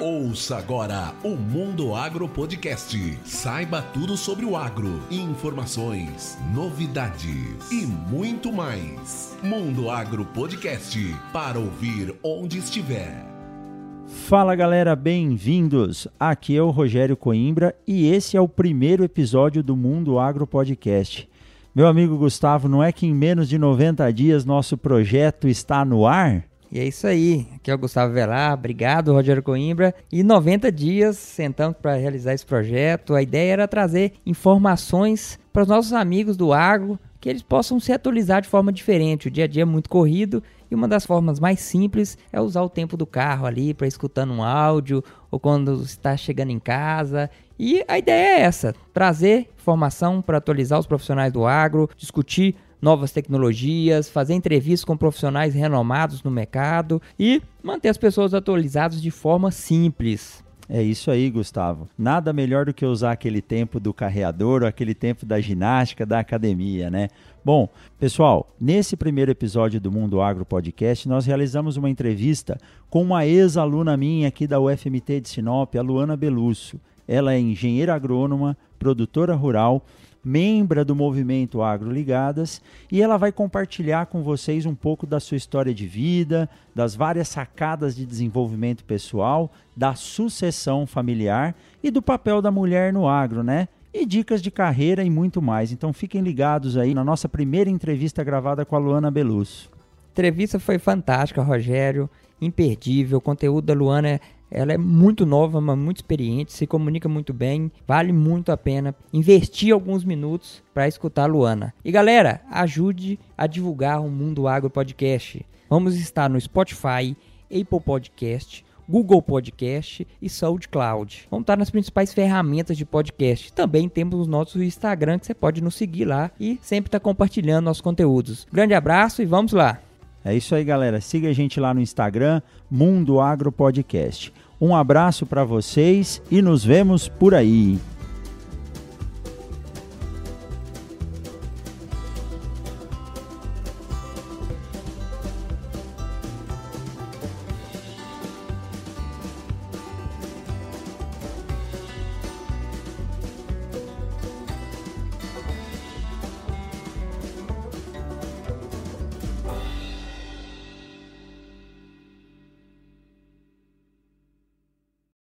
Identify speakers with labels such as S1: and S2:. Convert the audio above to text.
S1: Ouça agora o Mundo Agro Podcast. Saiba tudo sobre o agro, informações, novidades e muito mais. Mundo Agro Podcast para ouvir onde estiver.
S2: Fala galera, bem-vindos! Aqui é o Rogério Coimbra e esse é o primeiro episódio do Mundo Agro Podcast. Meu amigo Gustavo, não é que em menos de 90 dias nosso projeto está no ar?
S3: E é isso aí. Aqui é o Gustavo Velar. Obrigado, Rogério Coimbra. E 90 dias sentamos para realizar esse projeto. A ideia era trazer informações para os nossos amigos do agro, que eles possam se atualizar de forma diferente. O dia a dia é muito corrido e uma das formas mais simples é usar o tempo do carro ali para escutando um áudio ou quando está chegando em casa. E a ideia é essa: trazer informação para atualizar os profissionais do agro, discutir novas tecnologias, fazer entrevistas com profissionais renomados no mercado e manter as pessoas atualizadas de forma simples.
S2: É isso aí, Gustavo. Nada melhor do que usar aquele tempo do carreador ou aquele tempo da ginástica, da academia, né? Bom, pessoal, nesse primeiro episódio do Mundo Agro Podcast, nós realizamos uma entrevista com uma ex-aluna minha aqui da UFMT de Sinop, a Luana Belusso. Ela é engenheira agrônoma, produtora rural membra do movimento Agro Ligadas, e ela vai compartilhar com vocês um pouco da sua história de vida, das várias sacadas de desenvolvimento pessoal, da sucessão familiar e do papel da mulher no agro, né? E dicas de carreira e muito mais. Então fiquem ligados aí na nossa primeira entrevista gravada com a Luana Belusso.
S3: A entrevista foi fantástica, Rogério, imperdível. O conteúdo da Luana é ela é muito nova, mas muito experiente, se comunica muito bem, vale muito a pena investir alguns minutos para escutar a Luana. E galera, ajude a divulgar o Mundo Agro Podcast. Vamos estar no Spotify, Apple Podcast, Google Podcast e SoundCloud. Vamos estar nas principais ferramentas de podcast. Também temos o nosso Instagram que você pode nos seguir lá e sempre estar tá compartilhando nossos conteúdos. Grande abraço e vamos lá!
S2: É isso aí, galera. Siga a gente lá no Instagram, Mundo Agro Podcast. Um abraço para vocês e nos vemos por aí.